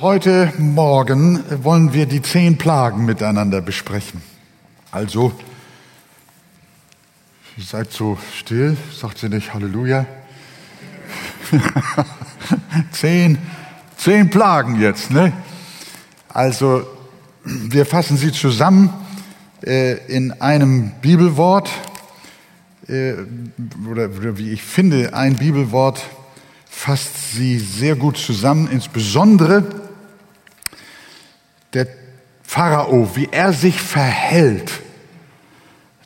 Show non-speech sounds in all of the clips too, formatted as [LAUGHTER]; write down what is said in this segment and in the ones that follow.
Heute Morgen wollen wir die zehn Plagen miteinander besprechen. Also, seid so still, sagt sie nicht Halleluja. [LAUGHS] zehn, zehn Plagen jetzt, ne? Also, wir fassen sie zusammen äh, in einem Bibelwort, äh, oder wie ich finde, ein Bibelwort fasst sie sehr gut zusammen, insbesondere der Pharao, wie er sich verhält,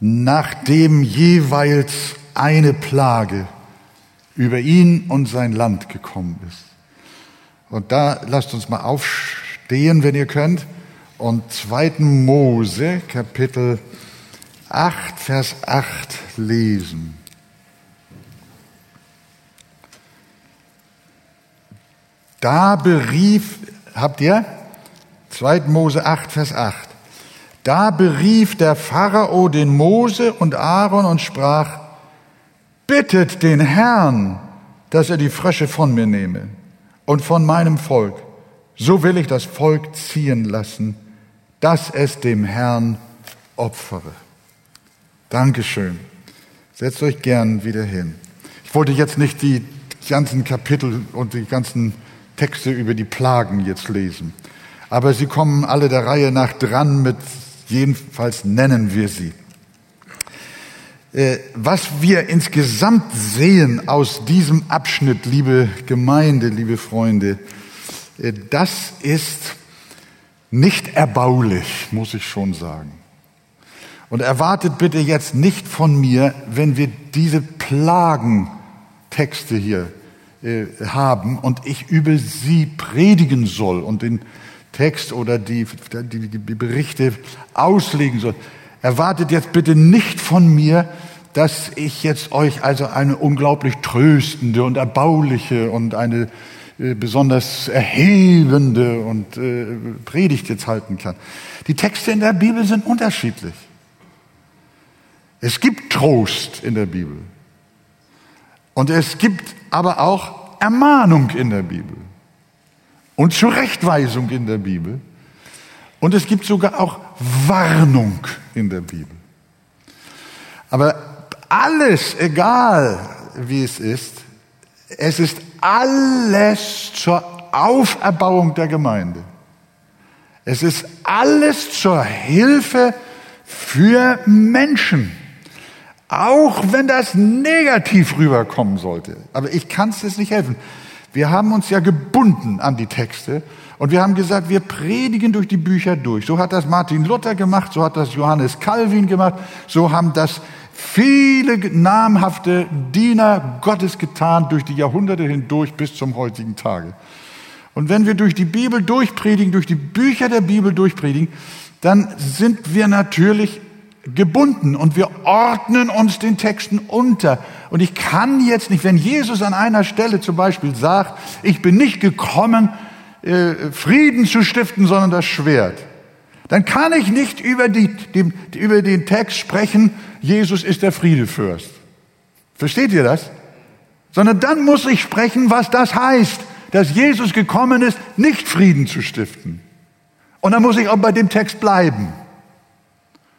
nachdem jeweils eine Plage über ihn und sein Land gekommen ist. Und da lasst uns mal aufstehen, wenn ihr könnt, und 2. Mose, Kapitel 8, Vers 8 lesen. Da berief, habt ihr? 2. Mose 8, Vers 8. Da berief der Pharao den Mose und Aaron und sprach, bittet den Herrn, dass er die Frösche von mir nehme und von meinem Volk. So will ich das Volk ziehen lassen, dass es dem Herrn opfere. Dankeschön. Setzt euch gern wieder hin. Ich wollte jetzt nicht die ganzen Kapitel und die ganzen Texte über die Plagen jetzt lesen. Aber sie kommen alle der Reihe nach dran mit, jedenfalls nennen wir sie. Äh, was wir insgesamt sehen aus diesem Abschnitt, liebe Gemeinde, liebe Freunde, äh, das ist nicht erbaulich, muss ich schon sagen. Und erwartet bitte jetzt nicht von mir, wenn wir diese Plagentexte hier äh, haben und ich über sie predigen soll und den Text oder die, die, die Berichte auslegen soll. Erwartet jetzt bitte nicht von mir, dass ich jetzt euch also eine unglaublich tröstende und erbauliche und eine äh, besonders erhebende und äh, Predigt jetzt halten kann. Die Texte in der Bibel sind unterschiedlich. Es gibt Trost in der Bibel. Und es gibt aber auch Ermahnung in der Bibel und Zurechtweisung in der Bibel. Und es gibt sogar auch Warnung in der Bibel. Aber alles, egal wie es ist, es ist alles zur Auferbauung der Gemeinde. Es ist alles zur Hilfe für Menschen. Auch wenn das negativ rüberkommen sollte. Aber ich kann es jetzt nicht helfen. Wir haben uns ja gebunden an die Texte und wir haben gesagt, wir predigen durch die Bücher durch. So hat das Martin Luther gemacht, so hat das Johannes Calvin gemacht, so haben das viele namhafte Diener Gottes getan durch die Jahrhunderte hindurch bis zum heutigen Tage. Und wenn wir durch die Bibel durchpredigen, durch die Bücher der Bibel durchpredigen, dann sind wir natürlich gebunden und wir ordnen uns den Texten unter. Und ich kann jetzt nicht, wenn Jesus an einer Stelle zum Beispiel sagt, ich bin nicht gekommen, äh, Frieden zu stiften, sondern das Schwert, dann kann ich nicht über, die, dem, über den Text sprechen, Jesus ist der Friedefürst. Versteht ihr das? Sondern dann muss ich sprechen, was das heißt, dass Jesus gekommen ist, nicht Frieden zu stiften. Und dann muss ich auch bei dem Text bleiben.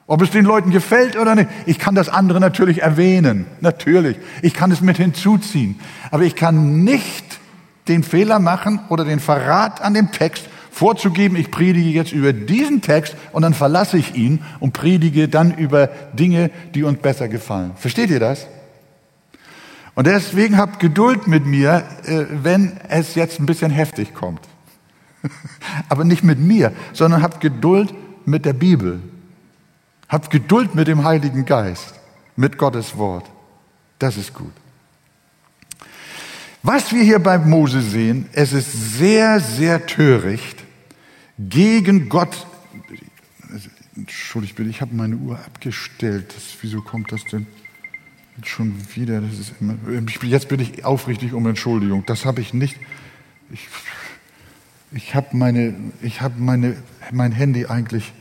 Ob es den Leuten gefällt oder nicht. Ich kann das andere natürlich erwähnen. Natürlich. Ich kann es mit hinzuziehen. Aber ich kann nicht den Fehler machen oder den Verrat an dem Text vorzugeben, ich predige jetzt über diesen Text und dann verlasse ich ihn und predige dann über Dinge, die uns besser gefallen. Versteht ihr das? Und deswegen habt Geduld mit mir, äh, wenn es jetzt ein bisschen heftig kommt. [LAUGHS] Aber nicht mit mir, sondern habt Geduld mit der Bibel. Habt Geduld mit dem Heiligen Geist, mit Gottes Wort. Das ist gut. Was wir hier bei Mose sehen, es ist sehr, sehr töricht, gegen Gott. Entschuldigt bitte, ich habe meine Uhr abgestellt. Das, wieso kommt das denn schon wieder? Das ist immer, jetzt bin ich aufrichtig um Entschuldigung. Das habe ich nicht. Ich, ich habe meine, ich meine, mein Handy eigentlich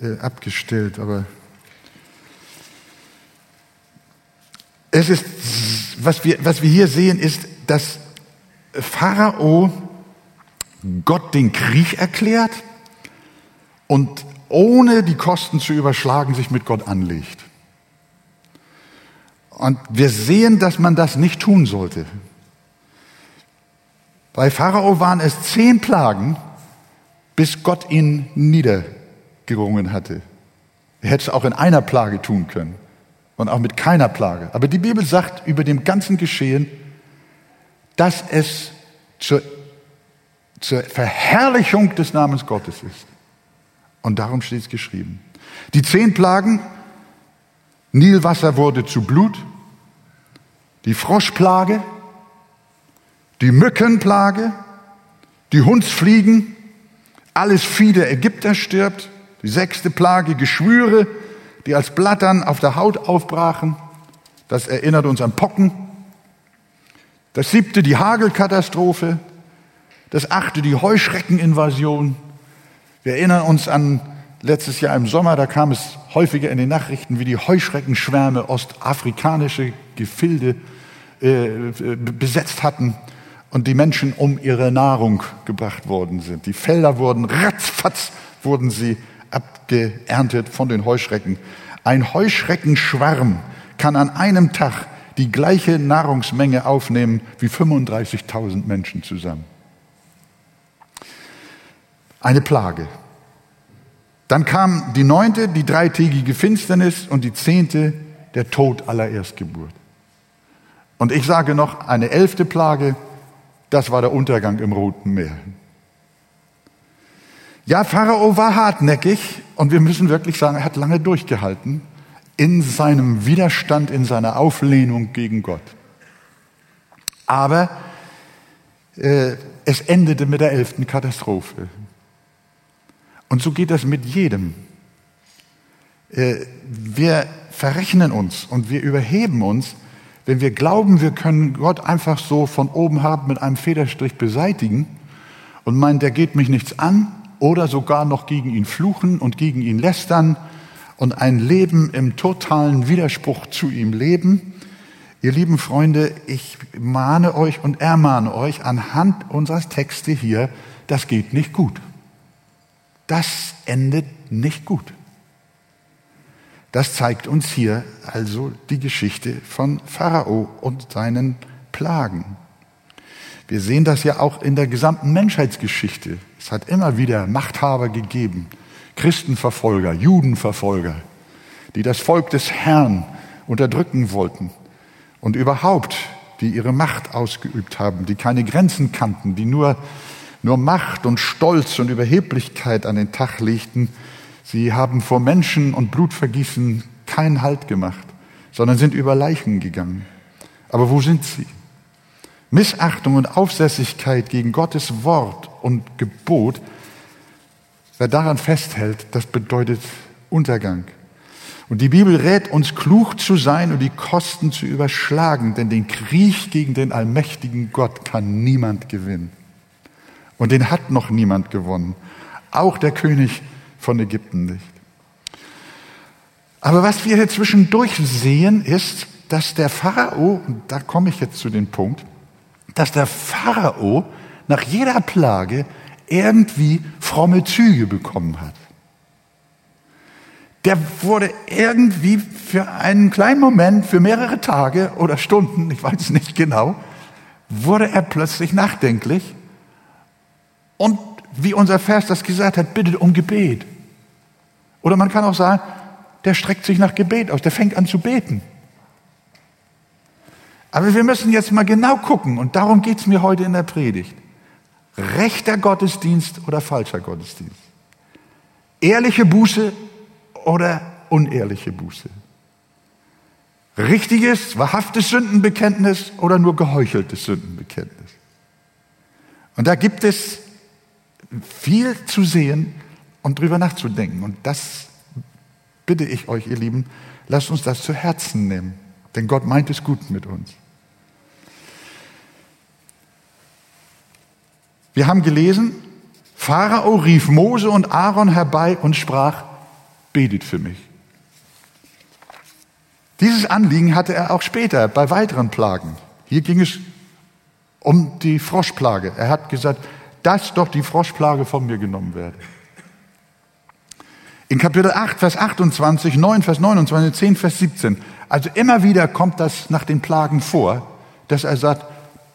äh, abgestellt, aber es ist, was wir, was wir hier sehen, ist, dass Pharao Gott den Krieg erklärt und ohne die Kosten zu überschlagen sich mit Gott anlegt. Und wir sehen, dass man das nicht tun sollte. Bei Pharao waren es zehn Plagen, bis Gott ihn niedergerungen hatte. Er hätte es auch in einer Plage tun können und auch mit keiner Plage. Aber die Bibel sagt über dem ganzen Geschehen, dass es zur, zur Verherrlichung des Namens Gottes ist. Und darum steht es geschrieben. Die zehn Plagen, Nilwasser wurde zu Blut, die Froschplage, die Mückenplage, die Hundsfliegen, alles Vieh der Ägypter stirbt, die sechste Plage Geschwüre, die als Blattern auf der Haut aufbrachen. Das erinnert uns an Pocken. Das siebte die Hagelkatastrophe. Das achte die Heuschreckeninvasion. Wir erinnern uns an letztes Jahr im Sommer, da kam es häufiger in den Nachrichten, wie die Heuschreckenschwärme ostafrikanische Gefilde äh, besetzt hatten und die Menschen um ihre Nahrung gebracht worden sind. Die Felder wurden ratzfatz, wurden sie abgeerntet von den Heuschrecken. Ein Heuschreckenschwarm kann an einem Tag die gleiche Nahrungsmenge aufnehmen wie 35.000 Menschen zusammen. Eine Plage. Dann kam die neunte, die dreitägige Finsternis und die zehnte, der Tod aller Erstgeburt. Und ich sage noch eine elfte Plage, das war der Untergang im Roten Meer. Ja, Pharao war hartnäckig und wir müssen wirklich sagen, er hat lange durchgehalten in seinem Widerstand, in seiner Auflehnung gegen Gott. Aber äh, es endete mit der elften Katastrophe. Und so geht das mit jedem. Äh, wir verrechnen uns und wir überheben uns wenn wir glauben, wir können Gott einfach so von oben herab mit einem Federstrich beseitigen und meinen, der geht mich nichts an oder sogar noch gegen ihn fluchen und gegen ihn lästern und ein Leben im totalen Widerspruch zu ihm leben, ihr lieben Freunde, ich mahne euch und ermahne euch anhand unseres Texte hier, das geht nicht gut. Das endet nicht gut. Das zeigt uns hier also die Geschichte von Pharao und seinen Plagen. Wir sehen das ja auch in der gesamten Menschheitsgeschichte. Es hat immer wieder Machthaber gegeben, Christenverfolger, Judenverfolger, die das Volk des Herrn unterdrücken wollten und überhaupt, die ihre Macht ausgeübt haben, die keine Grenzen kannten, die nur, nur Macht und Stolz und Überheblichkeit an den Tag legten Sie haben vor Menschen und Blutvergießen keinen Halt gemacht, sondern sind über Leichen gegangen. Aber wo sind sie? Missachtung und Aufsässigkeit gegen Gottes Wort und Gebot, wer daran festhält, das bedeutet Untergang. Und die Bibel rät uns, klug zu sein und die Kosten zu überschlagen, denn den Krieg gegen den allmächtigen Gott kann niemand gewinnen. Und den hat noch niemand gewonnen. Auch der König von Ägypten nicht. Aber was wir hier zwischendurch sehen, ist, dass der Pharao, und da komme ich jetzt zu dem Punkt, dass der Pharao nach jeder Plage irgendwie fromme Züge bekommen hat. Der wurde irgendwie für einen kleinen Moment, für mehrere Tage oder Stunden, ich weiß es nicht genau, wurde er plötzlich nachdenklich und wie unser Vers das gesagt hat, bittet um Gebet. Oder man kann auch sagen, der streckt sich nach Gebet aus, der fängt an zu beten. Aber wir müssen jetzt mal genau gucken, und darum geht es mir heute in der Predigt. Rechter Gottesdienst oder falscher Gottesdienst? Ehrliche Buße oder unehrliche Buße? Richtiges, wahrhaftes Sündenbekenntnis oder nur geheucheltes Sündenbekenntnis? Und da gibt es viel zu sehen und drüber nachzudenken. Und das bitte ich euch, ihr Lieben, lasst uns das zu Herzen nehmen. Denn Gott meint es gut mit uns. Wir haben gelesen, Pharao rief Mose und Aaron herbei und sprach, betet für mich. Dieses Anliegen hatte er auch später bei weiteren Plagen. Hier ging es um die Froschplage. Er hat gesagt, dass doch die Froschplage von mir genommen werde. In Kapitel 8, Vers 28, 9, Vers 29, 10, Vers 17. Also immer wieder kommt das nach den Plagen vor, dass er sagt,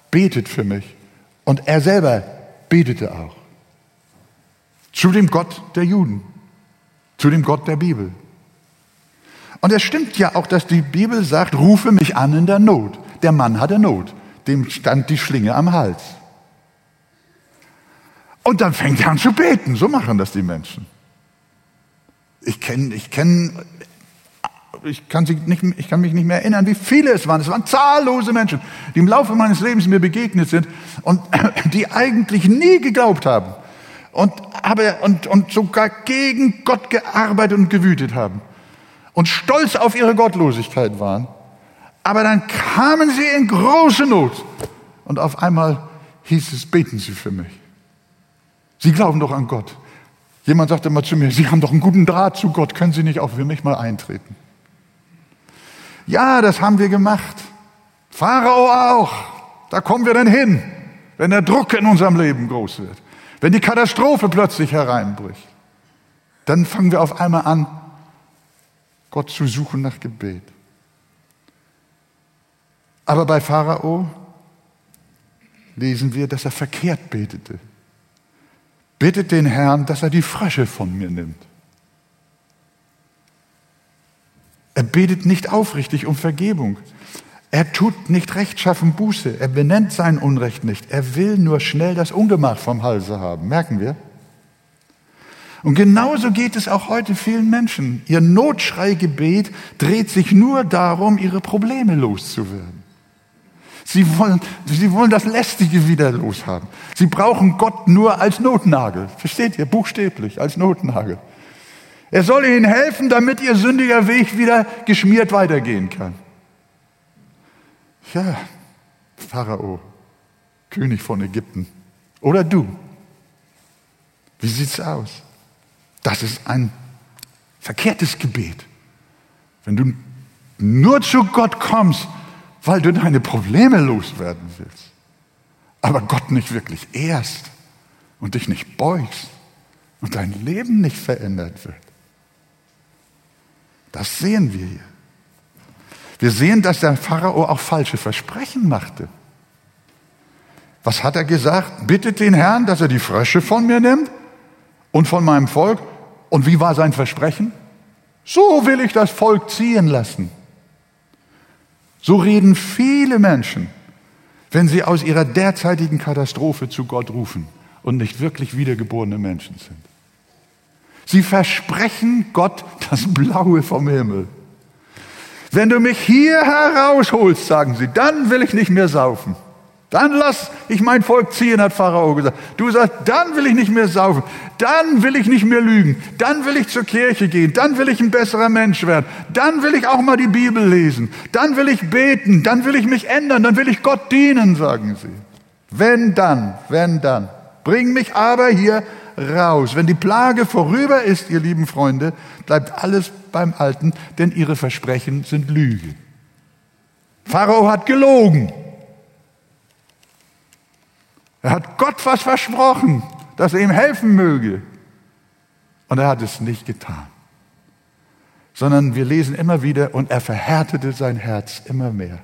betet für mich. Und er selber betete auch. Zu dem Gott der Juden, zu dem Gott der Bibel. Und es stimmt ja auch, dass die Bibel sagt, rufe mich an in der Not. Der Mann hatte Not, dem stand die Schlinge am Hals. Und dann fängt er an zu beten. So machen das die Menschen. Ich kenne, ich kenne, ich kann, nicht, ich kann mich nicht mehr erinnern, wie viele es waren. Es waren zahllose Menschen, die im Laufe meines Lebens mir begegnet sind und [LAUGHS] die eigentlich nie geglaubt haben und, aber, und, und sogar gegen Gott gearbeitet und gewütet haben und stolz auf ihre Gottlosigkeit waren. Aber dann kamen sie in große Not und auf einmal hieß es, beten Sie für mich. Sie glauben doch an Gott. Jemand sagte mal zu mir, Sie haben doch einen guten Draht zu Gott, können Sie nicht auch für mich mal eintreten? Ja, das haben wir gemacht. Pharao auch. Da kommen wir dann hin, wenn der Druck in unserem Leben groß wird, wenn die Katastrophe plötzlich hereinbricht. Dann fangen wir auf einmal an, Gott zu suchen nach Gebet. Aber bei Pharao lesen wir, dass er verkehrt betete bittet den Herrn, dass er die Frösche von mir nimmt. Er betet nicht aufrichtig um Vergebung. Er tut nicht rechtschaffen Buße. Er benennt sein Unrecht nicht. Er will nur schnell das Ungemach vom Halse haben. Merken wir? Und genauso geht es auch heute vielen Menschen. Ihr Notschreigebet dreht sich nur darum, ihre Probleme loszuwerden. Sie wollen, sie wollen das Lästige wieder loshaben. Sie brauchen Gott nur als Notnagel. Versteht ihr? Buchstäblich, als Notnagel. Er soll ihnen helfen, damit ihr sündiger Weg wieder geschmiert weitergehen kann. Ja, Pharao, König von Ägypten. Oder du. Wie sieht's aus? Das ist ein verkehrtes Gebet. Wenn du nur zu Gott kommst, weil du deine Probleme loswerden willst, aber Gott nicht wirklich ehrst und dich nicht beugst und dein Leben nicht verändert wird. Das sehen wir hier. Wir sehen, dass der Pharao auch falsche Versprechen machte. Was hat er gesagt? Bittet den Herrn, dass er die Frösche von mir nimmt und von meinem Volk. Und wie war sein Versprechen? So will ich das Volk ziehen lassen. So reden viele Menschen, wenn sie aus ihrer derzeitigen Katastrophe zu Gott rufen und nicht wirklich wiedergeborene Menschen sind. Sie versprechen Gott das Blaue vom Himmel. Wenn du mich hier herausholst, sagen sie, dann will ich nicht mehr saufen. Dann lass ich mein Volk ziehen, hat Pharao gesagt. Du sagst, dann will ich nicht mehr saufen, dann will ich nicht mehr lügen, dann will ich zur Kirche gehen, dann will ich ein besserer Mensch werden, dann will ich auch mal die Bibel lesen, dann will ich beten, dann will ich mich ändern, dann will ich Gott dienen, sagen sie. Wenn dann, wenn dann. Bring mich aber hier raus. Wenn die Plage vorüber ist, ihr lieben Freunde, bleibt alles beim Alten, denn ihre Versprechen sind Lüge. Pharao hat gelogen. Er hat Gott was versprochen, dass er ihm helfen möge. Und er hat es nicht getan. Sondern wir lesen immer wieder, und er verhärtete sein Herz immer mehr.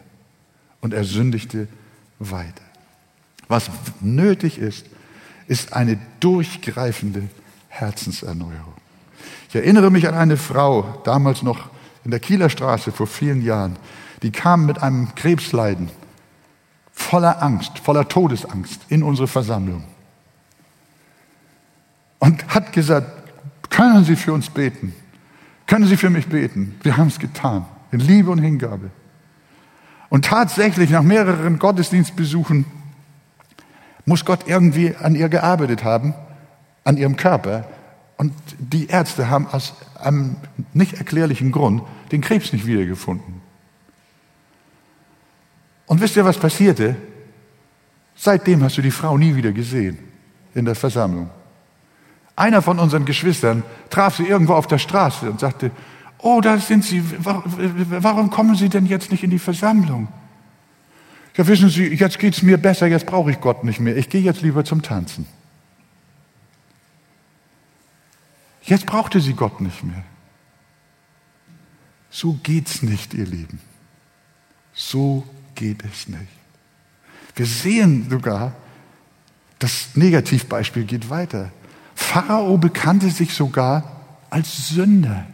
Und er sündigte weiter. Was nötig ist, ist eine durchgreifende Herzenserneuerung. Ich erinnere mich an eine Frau, damals noch in der Kieler Straße vor vielen Jahren, die kam mit einem Krebsleiden voller Angst, voller Todesangst in unsere Versammlung. Und hat gesagt, können Sie für uns beten? Können Sie für mich beten? Wir haben es getan, in Liebe und Hingabe. Und tatsächlich, nach mehreren Gottesdienstbesuchen, muss Gott irgendwie an ihr gearbeitet haben, an ihrem Körper. Und die Ärzte haben aus einem nicht erklärlichen Grund den Krebs nicht wiedergefunden. Und wisst ihr, was passierte? Seitdem hast du die Frau nie wieder gesehen in der Versammlung. Einer von unseren Geschwistern traf sie irgendwo auf der Straße und sagte, oh, da sind Sie, warum kommen Sie denn jetzt nicht in die Versammlung? Ja, wissen Sie, jetzt geht es mir besser, jetzt brauche ich Gott nicht mehr. Ich gehe jetzt lieber zum Tanzen. Jetzt brauchte sie Gott nicht mehr. So geht's nicht, ihr Lieben. So geht es nicht. Wir sehen sogar, das Negativbeispiel geht weiter. Pharao bekannte sich sogar als Sünder.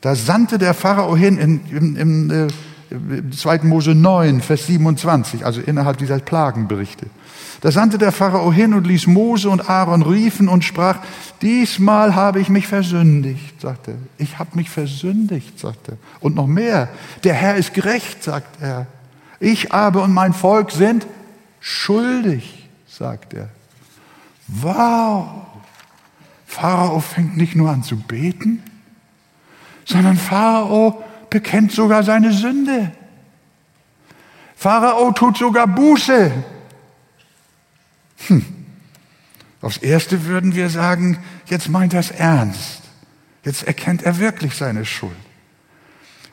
Da sandte der Pharao hin in, in, in äh, 2. Mose 9, Vers 27, also innerhalb dieser Plagenberichte. Da sandte der Pharao hin und ließ Mose und Aaron riefen und sprach, diesmal habe ich mich versündigt, sagte er. Ich habe mich versündigt, sagte er. Und noch mehr, der Herr ist gerecht, sagt er. Ich aber und mein Volk sind schuldig, sagt er. Wow! Pharao fängt nicht nur an zu beten, sondern Pharao bekennt sogar seine Sünde. Pharao tut sogar Buße. Hm. Aufs Erste würden wir sagen, jetzt meint er es ernst. Jetzt erkennt er wirklich seine Schuld.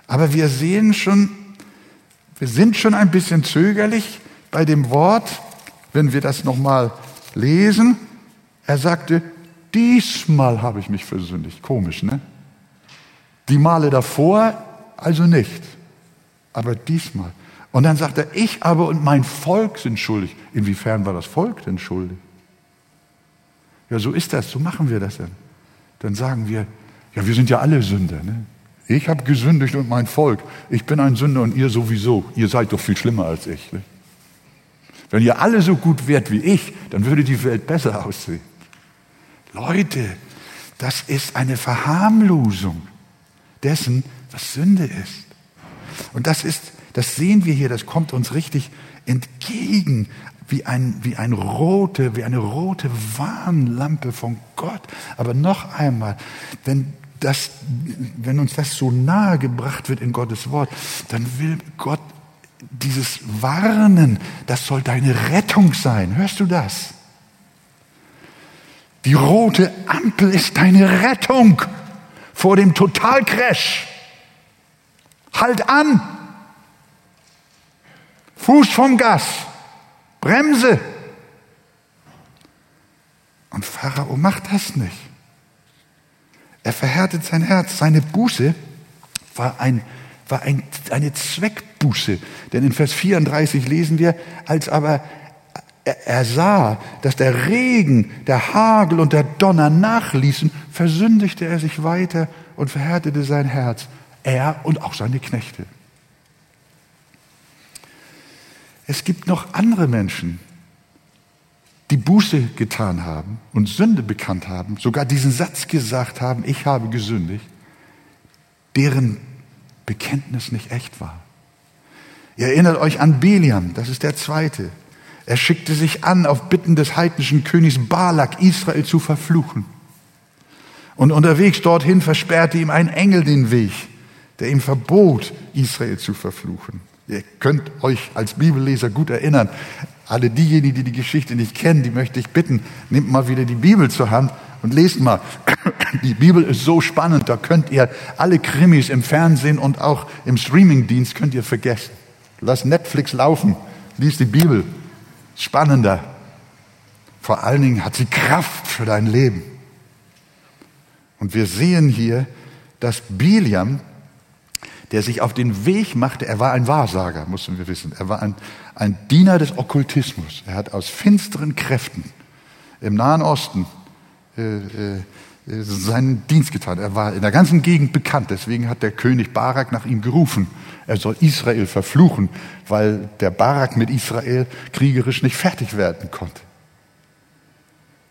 Aber wir sehen schon, wir sind schon ein bisschen zögerlich bei dem Wort, wenn wir das nochmal lesen. Er sagte, diesmal habe ich mich versündigt. Komisch, ne? Die Male davor also nicht. Aber diesmal. Und dann sagt er, ich aber und mein Volk sind schuldig. Inwiefern war das Volk denn schuldig? Ja, so ist das, so machen wir das dann. Dann sagen wir, ja, wir sind ja alle Sünder. Ne? Ich habe gesündigt und mein Volk. Ich bin ein Sünder und ihr sowieso. Ihr seid doch viel schlimmer als ich. Ne? Wenn ihr alle so gut wärt wie ich, dann würde die Welt besser aussehen. Leute, das ist eine Verharmlosung dessen, was Sünde ist. Und das ist das sehen wir hier, das kommt uns richtig entgegen, wie, ein, wie, ein rote, wie eine rote Warnlampe von Gott. Aber noch einmal, wenn, das, wenn uns das so nahe gebracht wird in Gottes Wort, dann will Gott dieses Warnen, das soll deine Rettung sein. Hörst du das? Die rote Ampel ist deine Rettung vor dem Totalcrash. Halt an! Fuß vom Gas, Bremse. Und Pharao macht das nicht. Er verhärtet sein Herz. Seine Buße war, ein, war ein, eine Zweckbuße. Denn in Vers 34 lesen wir, als aber er, er sah, dass der Regen, der Hagel und der Donner nachließen, versündigte er sich weiter und verhärtete sein Herz. Er und auch seine Knechte. Es gibt noch andere Menschen, die Buße getan haben und Sünde bekannt haben, sogar diesen Satz gesagt haben, ich habe gesündigt, deren Bekenntnis nicht echt war. Ihr erinnert euch an Biliam, das ist der zweite. Er schickte sich an, auf Bitten des heidnischen Königs Balak Israel zu verfluchen. Und unterwegs dorthin versperrte ihm ein Engel den Weg, der ihm verbot, Israel zu verfluchen. Ihr könnt euch als Bibelleser gut erinnern. Alle diejenigen, die die Geschichte nicht kennen, die möchte ich bitten, nehmt mal wieder die Bibel zur Hand und lest mal. [CLEARS THROAT] Die Bibel ist so spannend, da könnt ihr alle Krimis im Fernsehen und auch im Streamingdienst könnt ihr vergessen. Lass Netflix laufen, lies die Bibel. Spannender. Vor allen Dingen hat sie Kraft für dein Leben. Und wir sehen hier, dass Biliam der sich auf den Weg machte. Er war ein Wahrsager, mussten wir wissen. Er war ein, ein Diener des Okkultismus. Er hat aus finsteren Kräften im Nahen Osten äh, äh, seinen Dienst getan. Er war in der ganzen Gegend bekannt. Deswegen hat der König Barak nach ihm gerufen. Er soll Israel verfluchen, weil der Barak mit Israel kriegerisch nicht fertig werden konnte.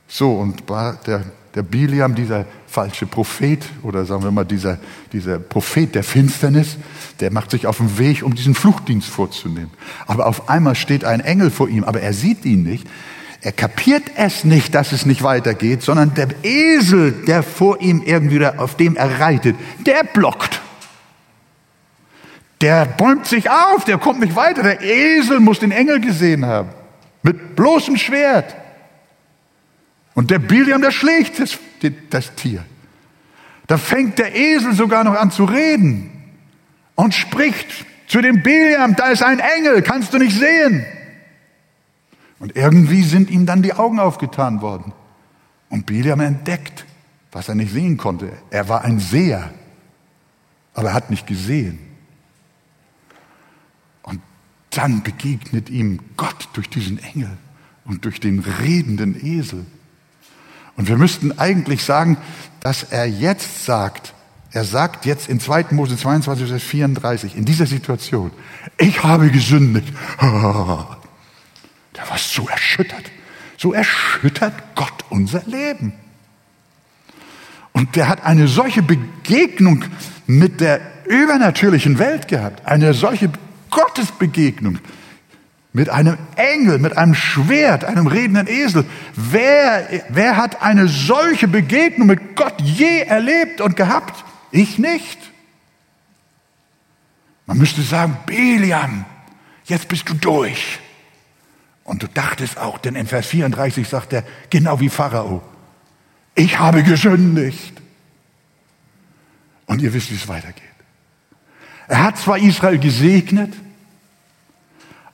So, und der der Biliam, dieser falsche Prophet oder sagen wir mal dieser, dieser Prophet der Finsternis, der macht sich auf den Weg, um diesen Fluchtdienst vorzunehmen. Aber auf einmal steht ein Engel vor ihm, aber er sieht ihn nicht. Er kapiert es nicht, dass es nicht weitergeht, sondern der Esel, der vor ihm irgendwie, auf dem er reitet, der blockt. Der bäumt sich auf, der kommt nicht weiter. Der Esel muss den Engel gesehen haben. Mit bloßem Schwert. Und der Biliam, der schlägt das, das Tier. Da fängt der Esel sogar noch an zu reden und spricht zu dem Biliam, da ist ein Engel, kannst du nicht sehen. Und irgendwie sind ihm dann die Augen aufgetan worden. Und Biliam entdeckt, was er nicht sehen konnte. Er war ein Seher, aber er hat nicht gesehen. Und dann begegnet ihm Gott durch diesen Engel und durch den redenden Esel. Und wir müssten eigentlich sagen, dass er jetzt sagt, er sagt jetzt in 2. Mose 22, Vers 34, in dieser Situation, ich habe gesündigt. [LAUGHS] Der war so erschüttert. So erschüttert Gott unser Leben. Und der hat eine solche Begegnung mit der übernatürlichen Welt gehabt. Eine solche Gottesbegegnung mit einem Engel, mit einem Schwert, einem redenden Esel. Wer, wer hat eine solche Begegnung mit Gott je erlebt und gehabt? Ich nicht. Man müsste sagen, Beliam, jetzt bist du durch. Und du dachtest auch, denn in Vers 34 sagt er, genau wie Pharao, ich habe gesündigt. Und ihr wisst, wie es weitergeht. Er hat zwar Israel gesegnet,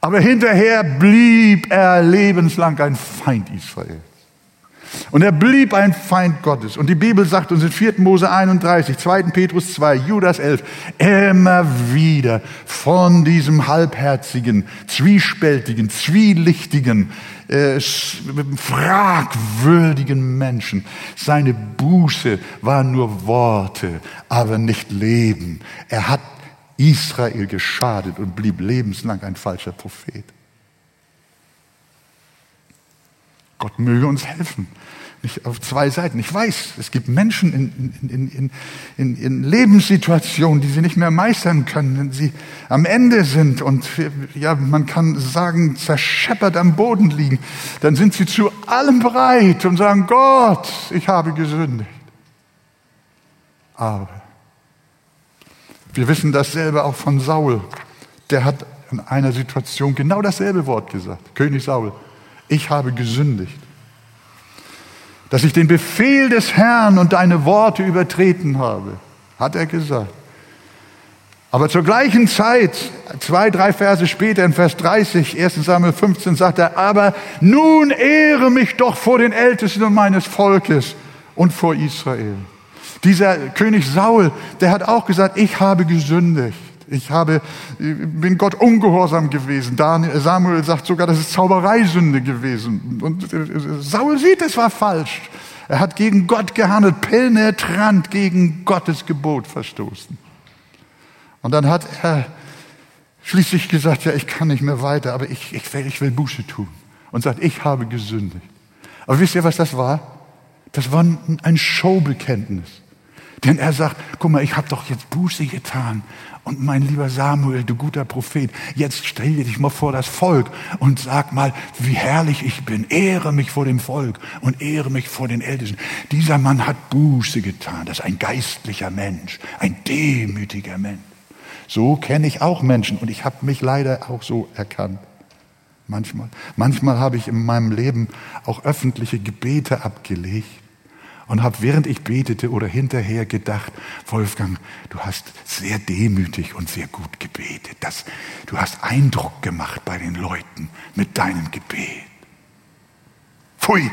aber hinterher blieb er lebenslang ein Feind Israel. Und er blieb ein Feind Gottes. Und die Bibel sagt uns in 4. Mose 31, 2. Petrus 2, Judas 11, immer wieder von diesem halbherzigen, zwiespältigen, zwielichtigen, äh, fragwürdigen Menschen. Seine Buße waren nur Worte, aber nicht Leben. Er hat Israel geschadet und blieb lebenslang ein falscher Prophet. Gott möge uns helfen. Nicht auf zwei Seiten. Ich weiß, es gibt Menschen in, in, in, in, Lebenssituationen, die sie nicht mehr meistern können, wenn sie am Ende sind und ja, man kann sagen, zerscheppert am Boden liegen. Dann sind sie zu allem bereit und sagen, Gott, ich habe gesündigt. Aber wir wissen dasselbe auch von Saul. Der hat in einer Situation genau dasselbe Wort gesagt. König Saul, ich habe gesündigt. Dass ich den Befehl des Herrn und deine Worte übertreten habe, hat er gesagt. Aber zur gleichen Zeit, zwei, drei Verse später in Vers 30, 1 Samuel 15, sagt er, aber nun ehre mich doch vor den Ältesten meines Volkes und vor Israel. Dieser König Saul, der hat auch gesagt, ich habe gesündigt. Ich habe, bin Gott ungehorsam gewesen. Samuel sagt sogar, das ist Zaubereisünde gewesen. Und äh, Saul sieht, es war falsch. Er hat gegen Gott gehandelt, penetrant gegen Gottes Gebot verstoßen. Und dann hat er schließlich gesagt, ja, ich kann nicht mehr weiter, aber ich, ich, ich will Buße tun. Und sagt, ich habe gesündigt. Aber wisst ihr, was das war? Das war ein Showbekenntnis. Denn er sagt, guck mal, ich habe doch jetzt Buße getan. Und mein lieber Samuel, du guter Prophet, jetzt stell dich mal vor das Volk und sag mal, wie herrlich ich bin. Ehre mich vor dem Volk und ehre mich vor den Ältesten. Dieser Mann hat Buße getan. Das ist ein geistlicher Mensch, ein demütiger Mensch. So kenne ich auch Menschen und ich habe mich leider auch so erkannt. Manchmal. Manchmal habe ich in meinem Leben auch öffentliche Gebete abgelegt und habe während ich betete oder hinterher gedacht, Wolfgang, du hast sehr demütig und sehr gut gebetet. Das, du hast Eindruck gemacht bei den Leuten mit deinem Gebet. Pfui!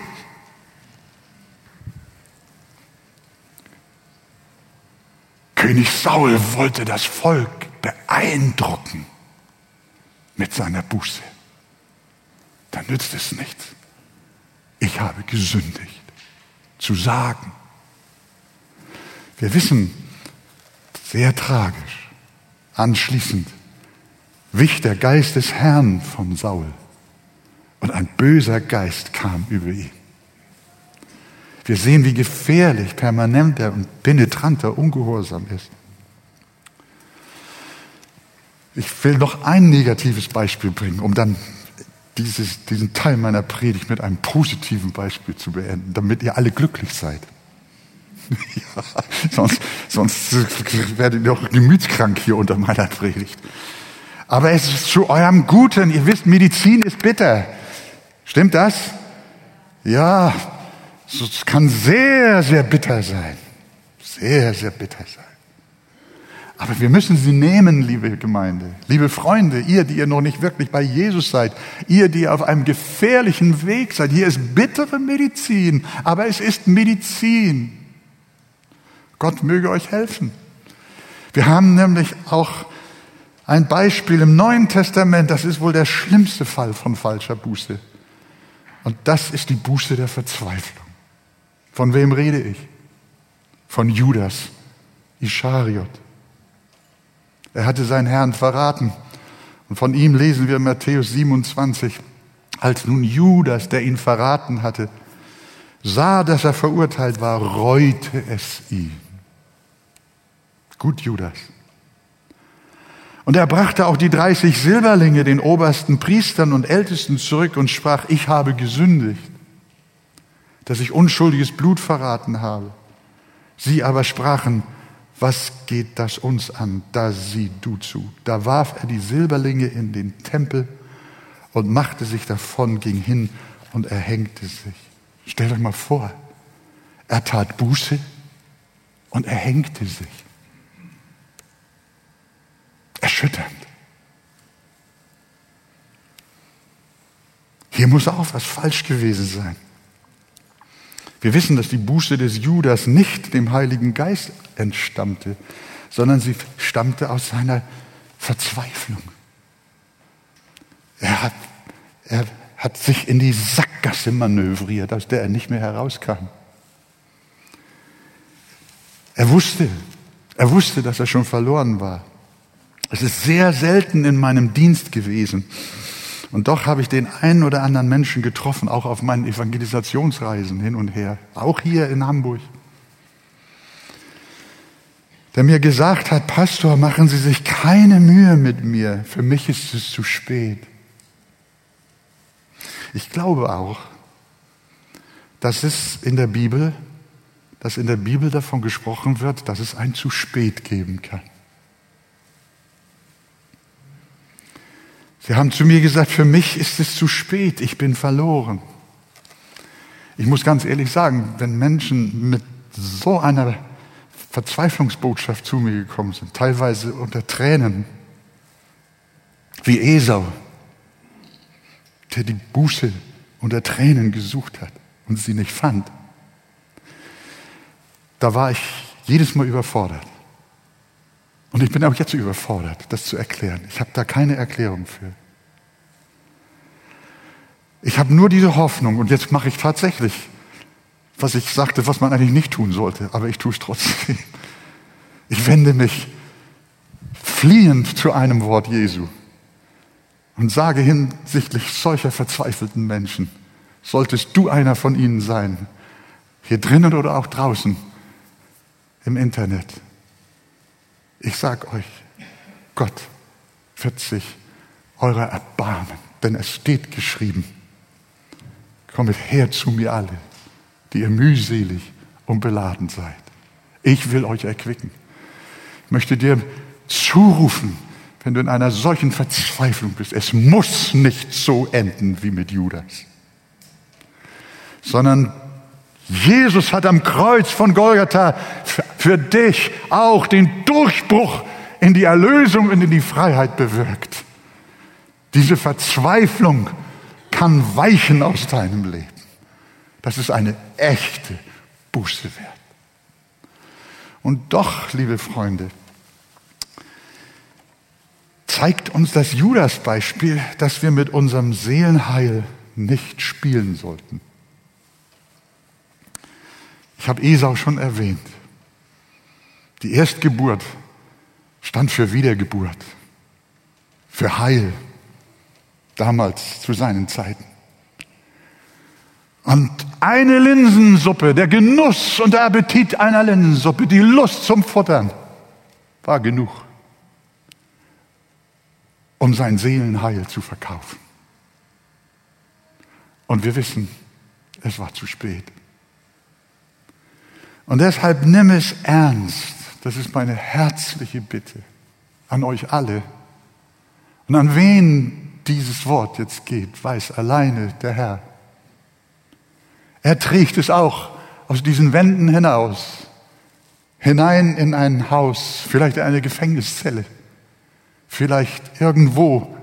König Saul wollte das Volk beeindrucken mit seiner Buße. Dann nützt es nichts. Ich habe gesündigt zu sagen. Wir wissen, sehr tragisch, anschließend wich der Geist des Herrn von Saul und ein böser Geist kam über ihn. Wir sehen, wie gefährlich permanenter und penetranter Ungehorsam ist. Ich will noch ein negatives Beispiel bringen, um dann dieses, diesen Teil meiner Predigt mit einem positiven Beispiel zu beenden, damit ihr alle glücklich seid. [LAUGHS] ja, sonst, sonst werdet ihr doch gemütskrank hier unter meiner Predigt. Aber es ist zu eurem Guten. Ihr wisst, Medizin ist bitter. Stimmt das? Ja, es kann sehr, sehr bitter sein. Sehr, sehr bitter sein. Aber wir müssen sie nehmen, liebe Gemeinde, liebe Freunde, ihr, die ihr noch nicht wirklich bei Jesus seid, ihr, die auf einem gefährlichen Weg seid. Hier ist bittere Medizin, aber es ist Medizin. Gott möge euch helfen. Wir haben nämlich auch ein Beispiel im Neuen Testament, das ist wohl der schlimmste Fall von falscher Buße. Und das ist die Buße der Verzweiflung. Von wem rede ich? Von Judas Ischariot. Er hatte seinen Herrn verraten. Und von ihm lesen wir Matthäus 27, als nun Judas, der ihn verraten hatte, sah, dass er verurteilt war, reute es ihn. Gut, Judas. Und er brachte auch die 30 Silberlinge den obersten Priestern und Ältesten zurück und sprach, ich habe gesündigt, dass ich unschuldiges Blut verraten habe. Sie aber sprachen, was geht das uns an? Da sieh du zu. Da warf er die Silberlinge in den Tempel und machte sich davon, ging hin und erhängte sich. Stellt euch mal vor, er tat Buße und erhängte sich. Erschütternd. Hier muss auch was falsch gewesen sein. Wir wissen, dass die Buße des Judas nicht dem Heiligen Geist entstammte, sondern sie stammte aus seiner Verzweiflung. Er hat, er hat sich in die Sackgasse manövriert, aus der er nicht mehr herauskam. Er wusste, er wusste, dass er schon verloren war. Es ist sehr selten in meinem Dienst gewesen, und doch habe ich den einen oder anderen Menschen getroffen, auch auf meinen Evangelisationsreisen hin und her, auch hier in Hamburg, der mir gesagt hat, Pastor, machen Sie sich keine Mühe mit mir, für mich ist es zu spät. Ich glaube auch, dass es in der Bibel, dass in der Bibel davon gesprochen wird, dass es ein zu spät geben kann. Sie haben zu mir gesagt, für mich ist es zu spät, ich bin verloren. Ich muss ganz ehrlich sagen, wenn Menschen mit so einer Verzweiflungsbotschaft zu mir gekommen sind, teilweise unter Tränen, wie Esau, der die Buße unter Tränen gesucht hat und sie nicht fand, da war ich jedes Mal überfordert. Und ich bin auch jetzt überfordert, das zu erklären. Ich habe da keine Erklärung für. Ich habe nur diese Hoffnung und jetzt mache ich tatsächlich, was ich sagte, was man eigentlich nicht tun sollte, aber ich tue es trotzdem. Ich wende mich fliehend zu einem Wort Jesu und sage hinsichtlich solcher verzweifelten Menschen, solltest du einer von ihnen sein, hier drinnen oder auch draußen im Internet, ich sag euch, Gott wird sich eurer erbarmen, denn es steht geschrieben, kommet her zu mir alle, die ihr mühselig und beladen seid. Ich will euch erquicken. Ich möchte dir zurufen, wenn du in einer solchen Verzweiflung bist, es muss nicht so enden wie mit Judas, sondern Jesus hat am Kreuz von Golgatha für dich auch den Durchbruch in die Erlösung und in die Freiheit bewirkt. Diese Verzweiflung kann weichen aus deinem Leben. Das ist eine echte Buße wert. Und doch, liebe Freunde, zeigt uns das Judas-Beispiel, dass wir mit unserem Seelenheil nicht spielen sollten. Ich habe Esau schon erwähnt. Die Erstgeburt stand für Wiedergeburt, für Heil, damals zu seinen Zeiten. Und eine Linsensuppe, der Genuss und der Appetit einer Linsensuppe, die Lust zum Futtern, war genug, um sein Seelenheil zu verkaufen. Und wir wissen, es war zu spät. Und deshalb nimm es ernst. Das ist meine herzliche Bitte an euch alle. Und an wen dieses Wort jetzt geht, weiß alleine der Herr. Er trägt es auch aus diesen Wänden hinaus. hinein in ein Haus, vielleicht in eine Gefängniszelle, vielleicht irgendwo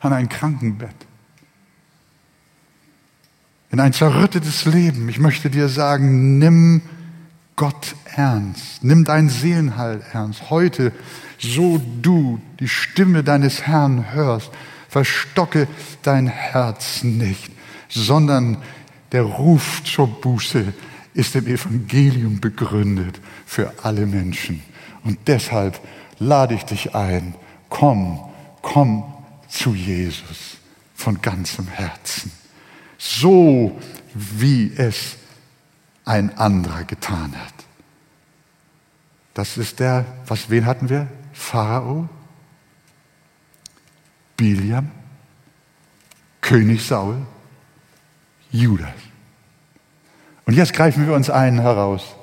an ein Krankenbett, in ein zerrüttetes Leben. Ich möchte dir sagen, nimm Gott ernst, nimm dein Seelenheil ernst. Heute, so du die Stimme deines Herrn hörst, verstocke dein Herz nicht, sondern der Ruf zur Buße ist im Evangelium begründet für alle Menschen. Und deshalb lade ich dich ein, komm, komm zu Jesus von ganzem Herzen. So wie es ein anderer getan hat. Das ist der, was, wen hatten wir? Pharao, Biliam, König Saul, Judas. Und jetzt greifen wir uns einen heraus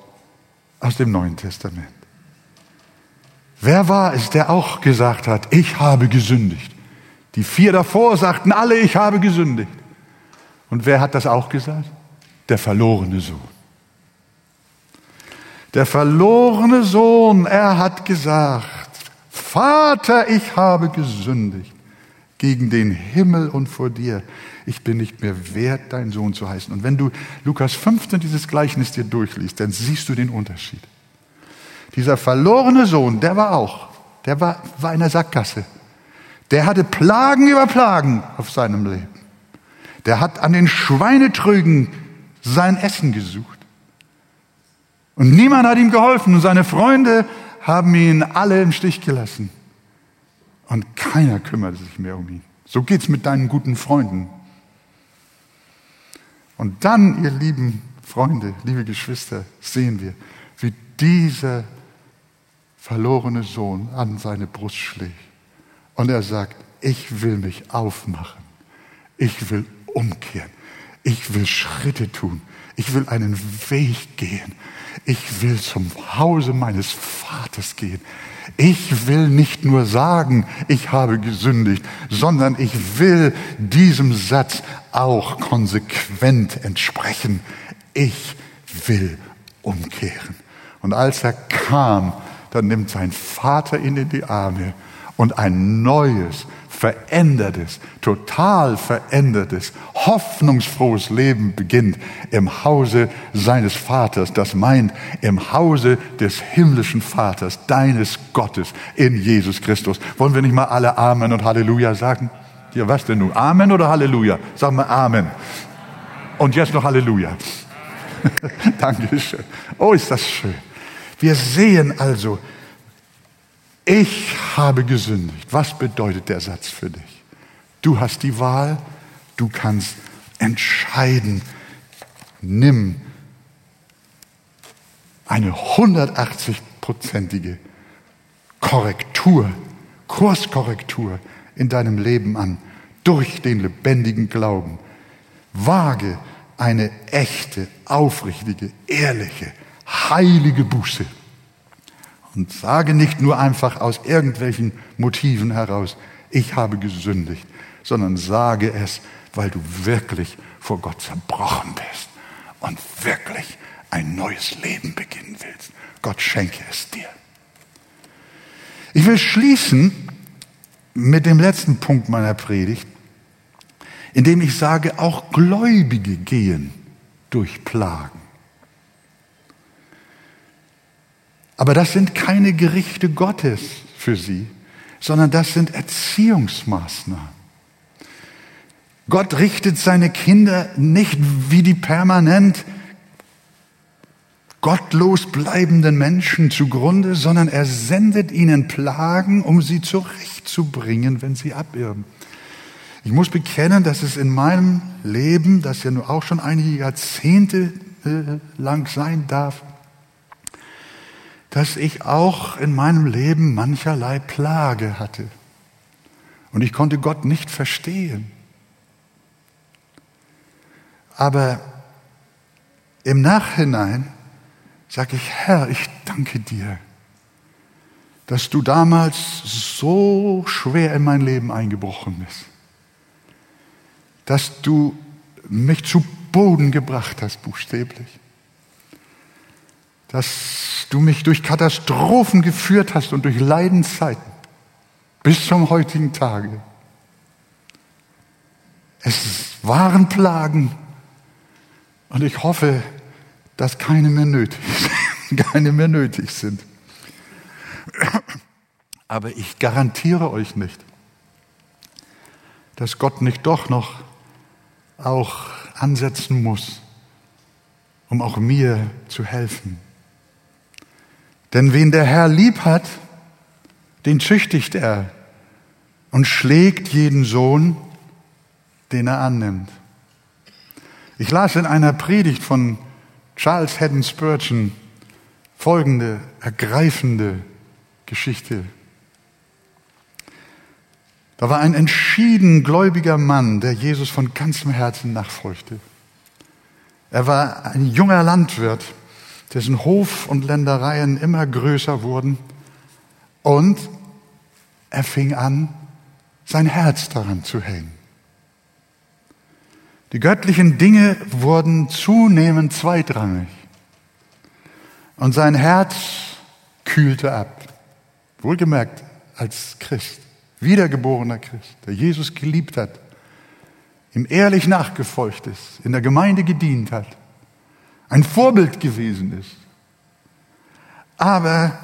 aus dem Neuen Testament. Wer war es, der auch gesagt hat, ich habe gesündigt? Die vier davor sagten alle, ich habe gesündigt. Und wer hat das auch gesagt? Der verlorene Sohn. Der verlorene Sohn, er hat gesagt, Vater, ich habe gesündigt gegen den Himmel und vor dir ich bin nicht mehr wert, dein Sohn zu heißen. Und wenn du Lukas 15 dieses Gleichnis dir durchliest, dann siehst du den Unterschied. Dieser verlorene Sohn, der war auch, der war, war in der Sackgasse. Der hatte Plagen über Plagen auf seinem Leben. Der hat an den Schweinetrügen sein Essen gesucht. Und niemand hat ihm geholfen und seine Freunde haben ihn alle im Stich gelassen. Und keiner kümmerte sich mehr um ihn. So geht's mit deinen guten Freunden. Und dann, ihr lieben Freunde, liebe Geschwister, sehen wir, wie dieser verlorene Sohn an seine Brust schlägt. Und er sagt, ich will mich aufmachen. Ich will umkehren. Ich will Schritte tun. Ich will einen Weg gehen. Ich will zum Hause meines Vaters gehen. Ich will nicht nur sagen, ich habe gesündigt, sondern ich will diesem Satz auch konsequent entsprechen. Ich will umkehren. Und als er kam, dann nimmt sein Vater ihn in die Arme und ein neues, verändertes, total verändertes, hoffnungsfrohes Leben beginnt im Hause seines Vaters. Das meint im Hause des himmlischen Vaters, deines Gottes in Jesus Christus. Wollen wir nicht mal alle Amen und Halleluja sagen? Ja, was denn nun? Amen oder Halleluja? Sagen wir Amen. Und jetzt noch Halleluja. [LAUGHS] Dankeschön. Oh, ist das schön. Wir sehen also, ich habe gesündigt. Was bedeutet der Satz für dich? Du hast die Wahl, du kannst entscheiden. Nimm eine 180-prozentige Korrektur, Kurskorrektur in deinem Leben an, durch den lebendigen Glauben. Wage eine echte, aufrichtige, ehrliche, heilige Buße. Und sage nicht nur einfach aus irgendwelchen Motiven heraus, ich habe gesündigt, sondern sage es, weil du wirklich vor Gott zerbrochen bist und wirklich ein neues Leben beginnen willst. Gott schenke es dir. Ich will schließen mit dem letzten Punkt meiner Predigt, indem ich sage, auch Gläubige gehen durch Plagen. Aber das sind keine Gerichte Gottes für sie, sondern das sind Erziehungsmaßnahmen. Gott richtet seine Kinder nicht wie die permanent gottlos bleibenden Menschen zugrunde, sondern er sendet ihnen Plagen, um sie zurechtzubringen, wenn sie abirren. Ich muss bekennen, dass es in meinem Leben, das ja nur auch schon einige Jahrzehnte äh, lang sein darf, dass ich auch in meinem Leben mancherlei Plage hatte. Und ich konnte Gott nicht verstehen. Aber im Nachhinein sage ich, Herr, ich danke dir, dass du damals so schwer in mein Leben eingebrochen bist, dass du mich zu Boden gebracht hast, buchstäblich, dass du mich durch Katastrophen geführt hast und durch Leidenszeiten bis zum heutigen Tage. Es waren Plagen und ich hoffe, dass keine mehr nötig [LAUGHS] keine mehr nötig sind. Aber ich garantiere euch nicht, dass Gott nicht doch noch auch ansetzen muss, um auch mir zu helfen. Denn wen der Herr lieb hat, den züchtigt er und schlägt jeden Sohn, den er annimmt. Ich las in einer Predigt von Charles Haddon Spurgeon folgende ergreifende Geschichte. Da war ein entschieden gläubiger Mann, der Jesus von ganzem Herzen nachfolgte. Er war ein junger Landwirt, dessen Hof und Ländereien immer größer wurden und er fing an, sein Herz daran zu hängen. Die göttlichen Dinge wurden zunehmend zweitrangig und sein Herz kühlte ab. Wohlgemerkt als Christ, wiedergeborener Christ, der Jesus geliebt hat, ihm ehrlich nachgefolgt ist, in der Gemeinde gedient hat, ein Vorbild gewesen ist. Aber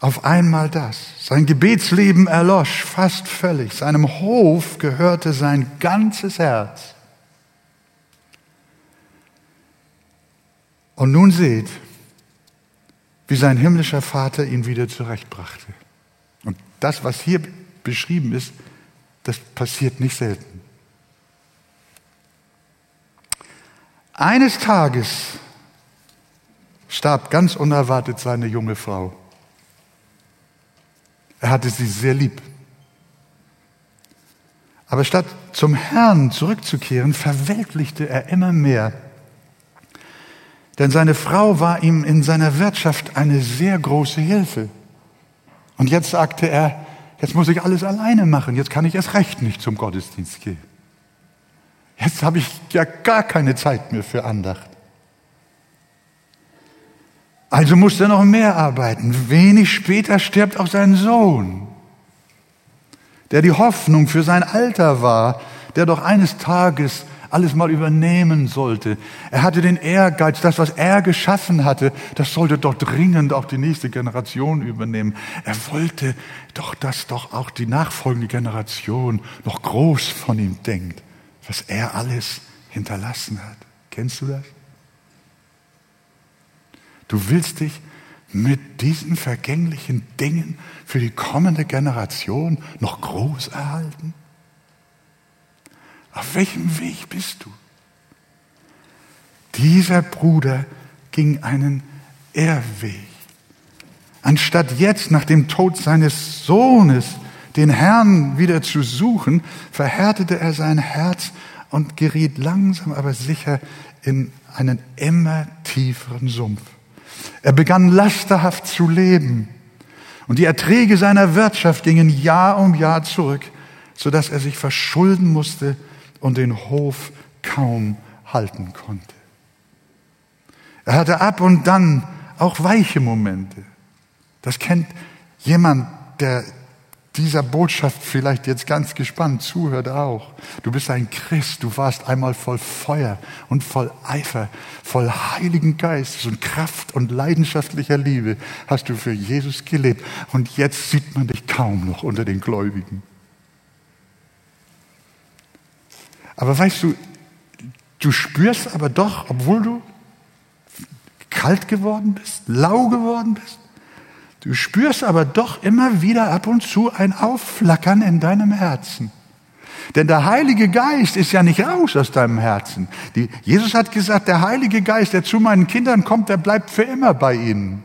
auf einmal das. Sein Gebetsleben erlosch fast völlig. Seinem Hof gehörte sein ganzes Herz. Und nun seht, wie sein himmlischer Vater ihn wieder zurechtbrachte. Und das, was hier beschrieben ist, das passiert nicht selten. Eines Tages starb ganz unerwartet seine junge Frau. Er hatte sie sehr lieb. Aber statt zum Herrn zurückzukehren, verweltlichte er immer mehr. Denn seine Frau war ihm in seiner Wirtschaft eine sehr große Hilfe. Und jetzt sagte er, jetzt muss ich alles alleine machen, jetzt kann ich erst recht nicht zum Gottesdienst gehen. Jetzt habe ich ja gar keine Zeit mehr für Andacht. Also musste er noch mehr arbeiten. Wenig später stirbt auch sein Sohn, der die Hoffnung für sein Alter war, der doch eines Tages alles mal übernehmen sollte. Er hatte den Ehrgeiz, das, was er geschaffen hatte, das sollte doch dringend auch die nächste Generation übernehmen. Er wollte doch, dass doch auch die nachfolgende Generation noch groß von ihm denkt, was er alles hinterlassen hat. Kennst du das? Du willst dich mit diesen vergänglichen Dingen für die kommende Generation noch groß erhalten? Auf welchem Weg bist du? Dieser Bruder ging einen Irrweg. Anstatt jetzt nach dem Tod seines Sohnes den Herrn wieder zu suchen, verhärtete er sein Herz und geriet langsam aber sicher in einen immer tieferen Sumpf. Er begann lasterhaft zu leben. Und die Erträge seiner Wirtschaft gingen Jahr um Jahr zurück, so dass er sich verschulden musste und den Hof kaum halten konnte. Er hatte ab und dann auch weiche Momente. Das kennt jemand, der dieser Botschaft vielleicht jetzt ganz gespannt zuhört auch. Du bist ein Christ, du warst einmal voll Feuer und voll Eifer, voll Heiligen Geistes und Kraft und leidenschaftlicher Liebe hast du für Jesus gelebt und jetzt sieht man dich kaum noch unter den Gläubigen. Aber weißt du, du spürst aber doch, obwohl du kalt geworden bist, lau geworden bist, Du spürst aber doch immer wieder ab und zu ein Aufflackern in deinem Herzen. Denn der Heilige Geist ist ja nicht raus aus deinem Herzen. Die, Jesus hat gesagt, der Heilige Geist, der zu meinen Kindern kommt, der bleibt für immer bei ihnen.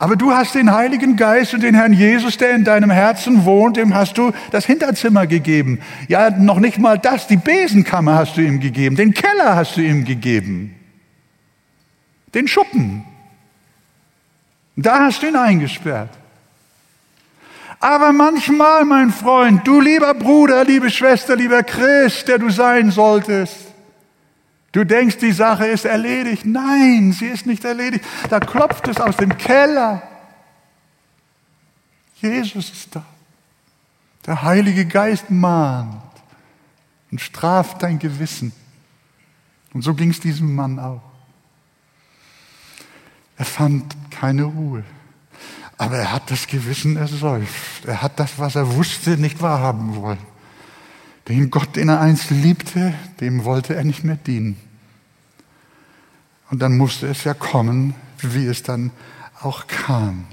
Aber du hast den Heiligen Geist und den Herrn Jesus, der in deinem Herzen wohnt, dem hast du das Hinterzimmer gegeben. Ja, noch nicht mal das, die Besenkammer hast du ihm gegeben, den Keller hast du ihm gegeben, den Schuppen. Da hast du ihn eingesperrt. Aber manchmal, mein Freund, du lieber Bruder, liebe Schwester, lieber Christ, der du sein solltest, Du denkst, die Sache ist erledigt. Nein, sie ist nicht erledigt. Da klopft es aus dem Keller. Jesus ist da. Der Heilige Geist mahnt und straft dein Gewissen. Und so ging es diesem Mann auch. Er fand keine Ruhe. Aber er hat das Gewissen ersäuft. Er hat das, was er wusste, nicht wahrhaben wollen. Den Gott, den er einst liebte, dem wollte er nicht mehr dienen. Und dann musste es ja kommen, wie es dann auch kam.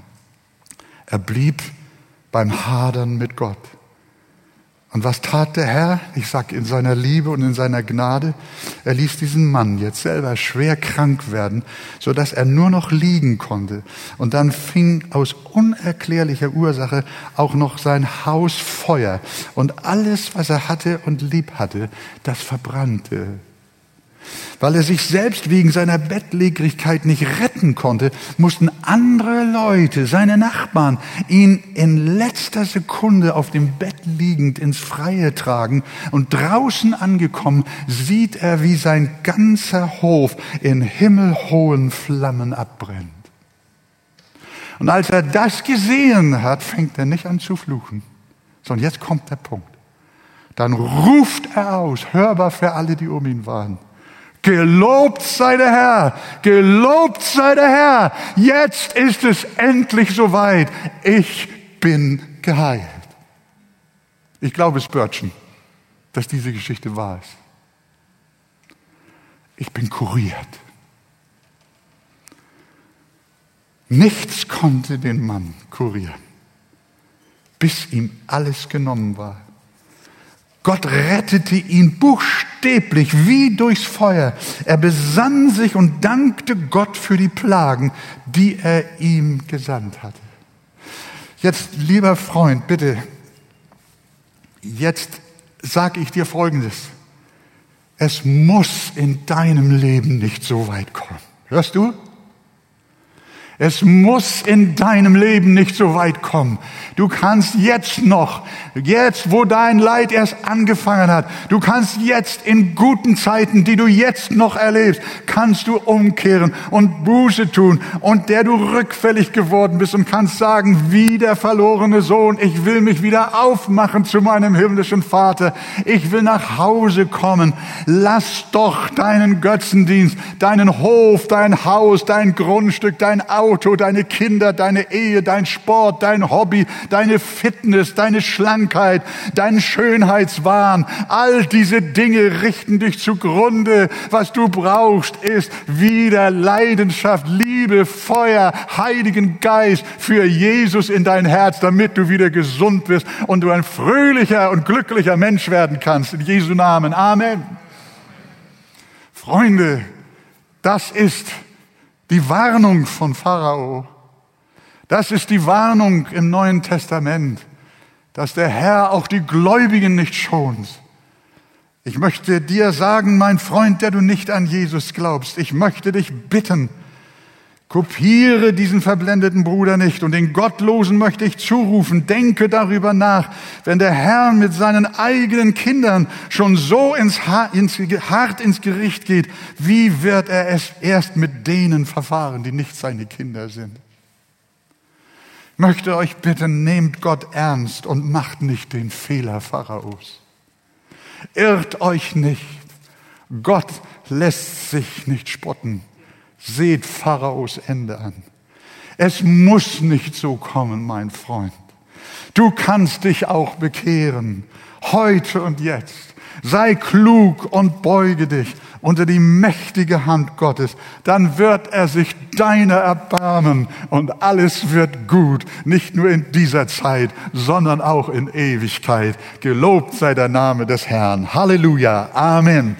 Er blieb beim Hadern mit Gott. Und was tat der Herr? Ich sag in seiner Liebe und in seiner Gnade. Er ließ diesen Mann jetzt selber schwer krank werden, so dass er nur noch liegen konnte. Und dann fing aus unerklärlicher Ursache auch noch sein Haus Feuer. Und alles, was er hatte und lieb hatte, das verbrannte weil er sich selbst wegen seiner Bettlägerigkeit nicht retten konnte, mussten andere Leute, seine Nachbarn, ihn in letzter Sekunde auf dem Bett liegend ins Freie tragen. Und draußen angekommen sieht er, wie sein ganzer Hof in himmelhohen Flammen abbrennt. Und als er das gesehen hat, fängt er nicht an zu fluchen, sondern jetzt kommt der Punkt. Dann ruft er aus, hörbar für alle, die um ihn waren. Gelobt sei der Herr, gelobt sei der Herr. Jetzt ist es endlich soweit. Ich bin geheilt. Ich glaube, Spörtchen, dass diese Geschichte wahr ist. Ich bin kuriert. Nichts konnte den Mann kurieren, bis ihm alles genommen war. Gott rettete ihn buchstäblich wie durchs Feuer. Er besann sich und dankte Gott für die Plagen, die er ihm gesandt hatte. Jetzt, lieber Freund, bitte, jetzt sage ich dir Folgendes. Es muss in deinem Leben nicht so weit kommen. Hörst du? Es muss in deinem Leben nicht so weit kommen. Du kannst jetzt noch, jetzt wo dein Leid erst angefangen hat, du kannst jetzt in guten Zeiten, die du jetzt noch erlebst, kannst du umkehren und Buße tun und der du rückfällig geworden bist und kannst sagen, wie der verlorene Sohn, ich will mich wieder aufmachen zu meinem himmlischen Vater. Ich will nach Hause kommen. Lass doch deinen Götzendienst, deinen Hof, dein Haus, dein Grundstück, dein Auto, Auto, deine Kinder, deine Ehe, dein Sport, dein Hobby, deine Fitness, deine Schlankheit, dein Schönheitswahn. All diese Dinge richten dich zugrunde. Was du brauchst, ist wieder Leidenschaft, Liebe, Feuer, Heiligen Geist für Jesus in dein Herz, damit du wieder gesund wirst und du ein fröhlicher und glücklicher Mensch werden kannst. In Jesu Namen. Amen. Freunde, das ist die Warnung von Pharao. Das ist die Warnung im Neuen Testament, dass der Herr auch die Gläubigen nicht schont. Ich möchte dir sagen, mein Freund, der du nicht an Jesus glaubst, ich möchte dich bitten, Kopiere diesen verblendeten Bruder nicht und den Gottlosen möchte ich zurufen, denke darüber nach, wenn der Herr mit seinen eigenen Kindern schon so ins, ins, hart ins Gericht geht, wie wird er es erst mit denen verfahren, die nicht seine Kinder sind? Ich möchte euch bitten, nehmt Gott ernst und macht nicht den Fehler Pharaos. Irrt euch nicht. Gott lässt sich nicht spotten. Seht Pharaos Ende an. Es muss nicht so kommen, mein Freund. Du kannst dich auch bekehren, heute und jetzt. Sei klug und beuge dich unter die mächtige Hand Gottes, dann wird er sich deiner erbarmen und alles wird gut, nicht nur in dieser Zeit, sondern auch in Ewigkeit. Gelobt sei der Name des Herrn. Halleluja. Amen.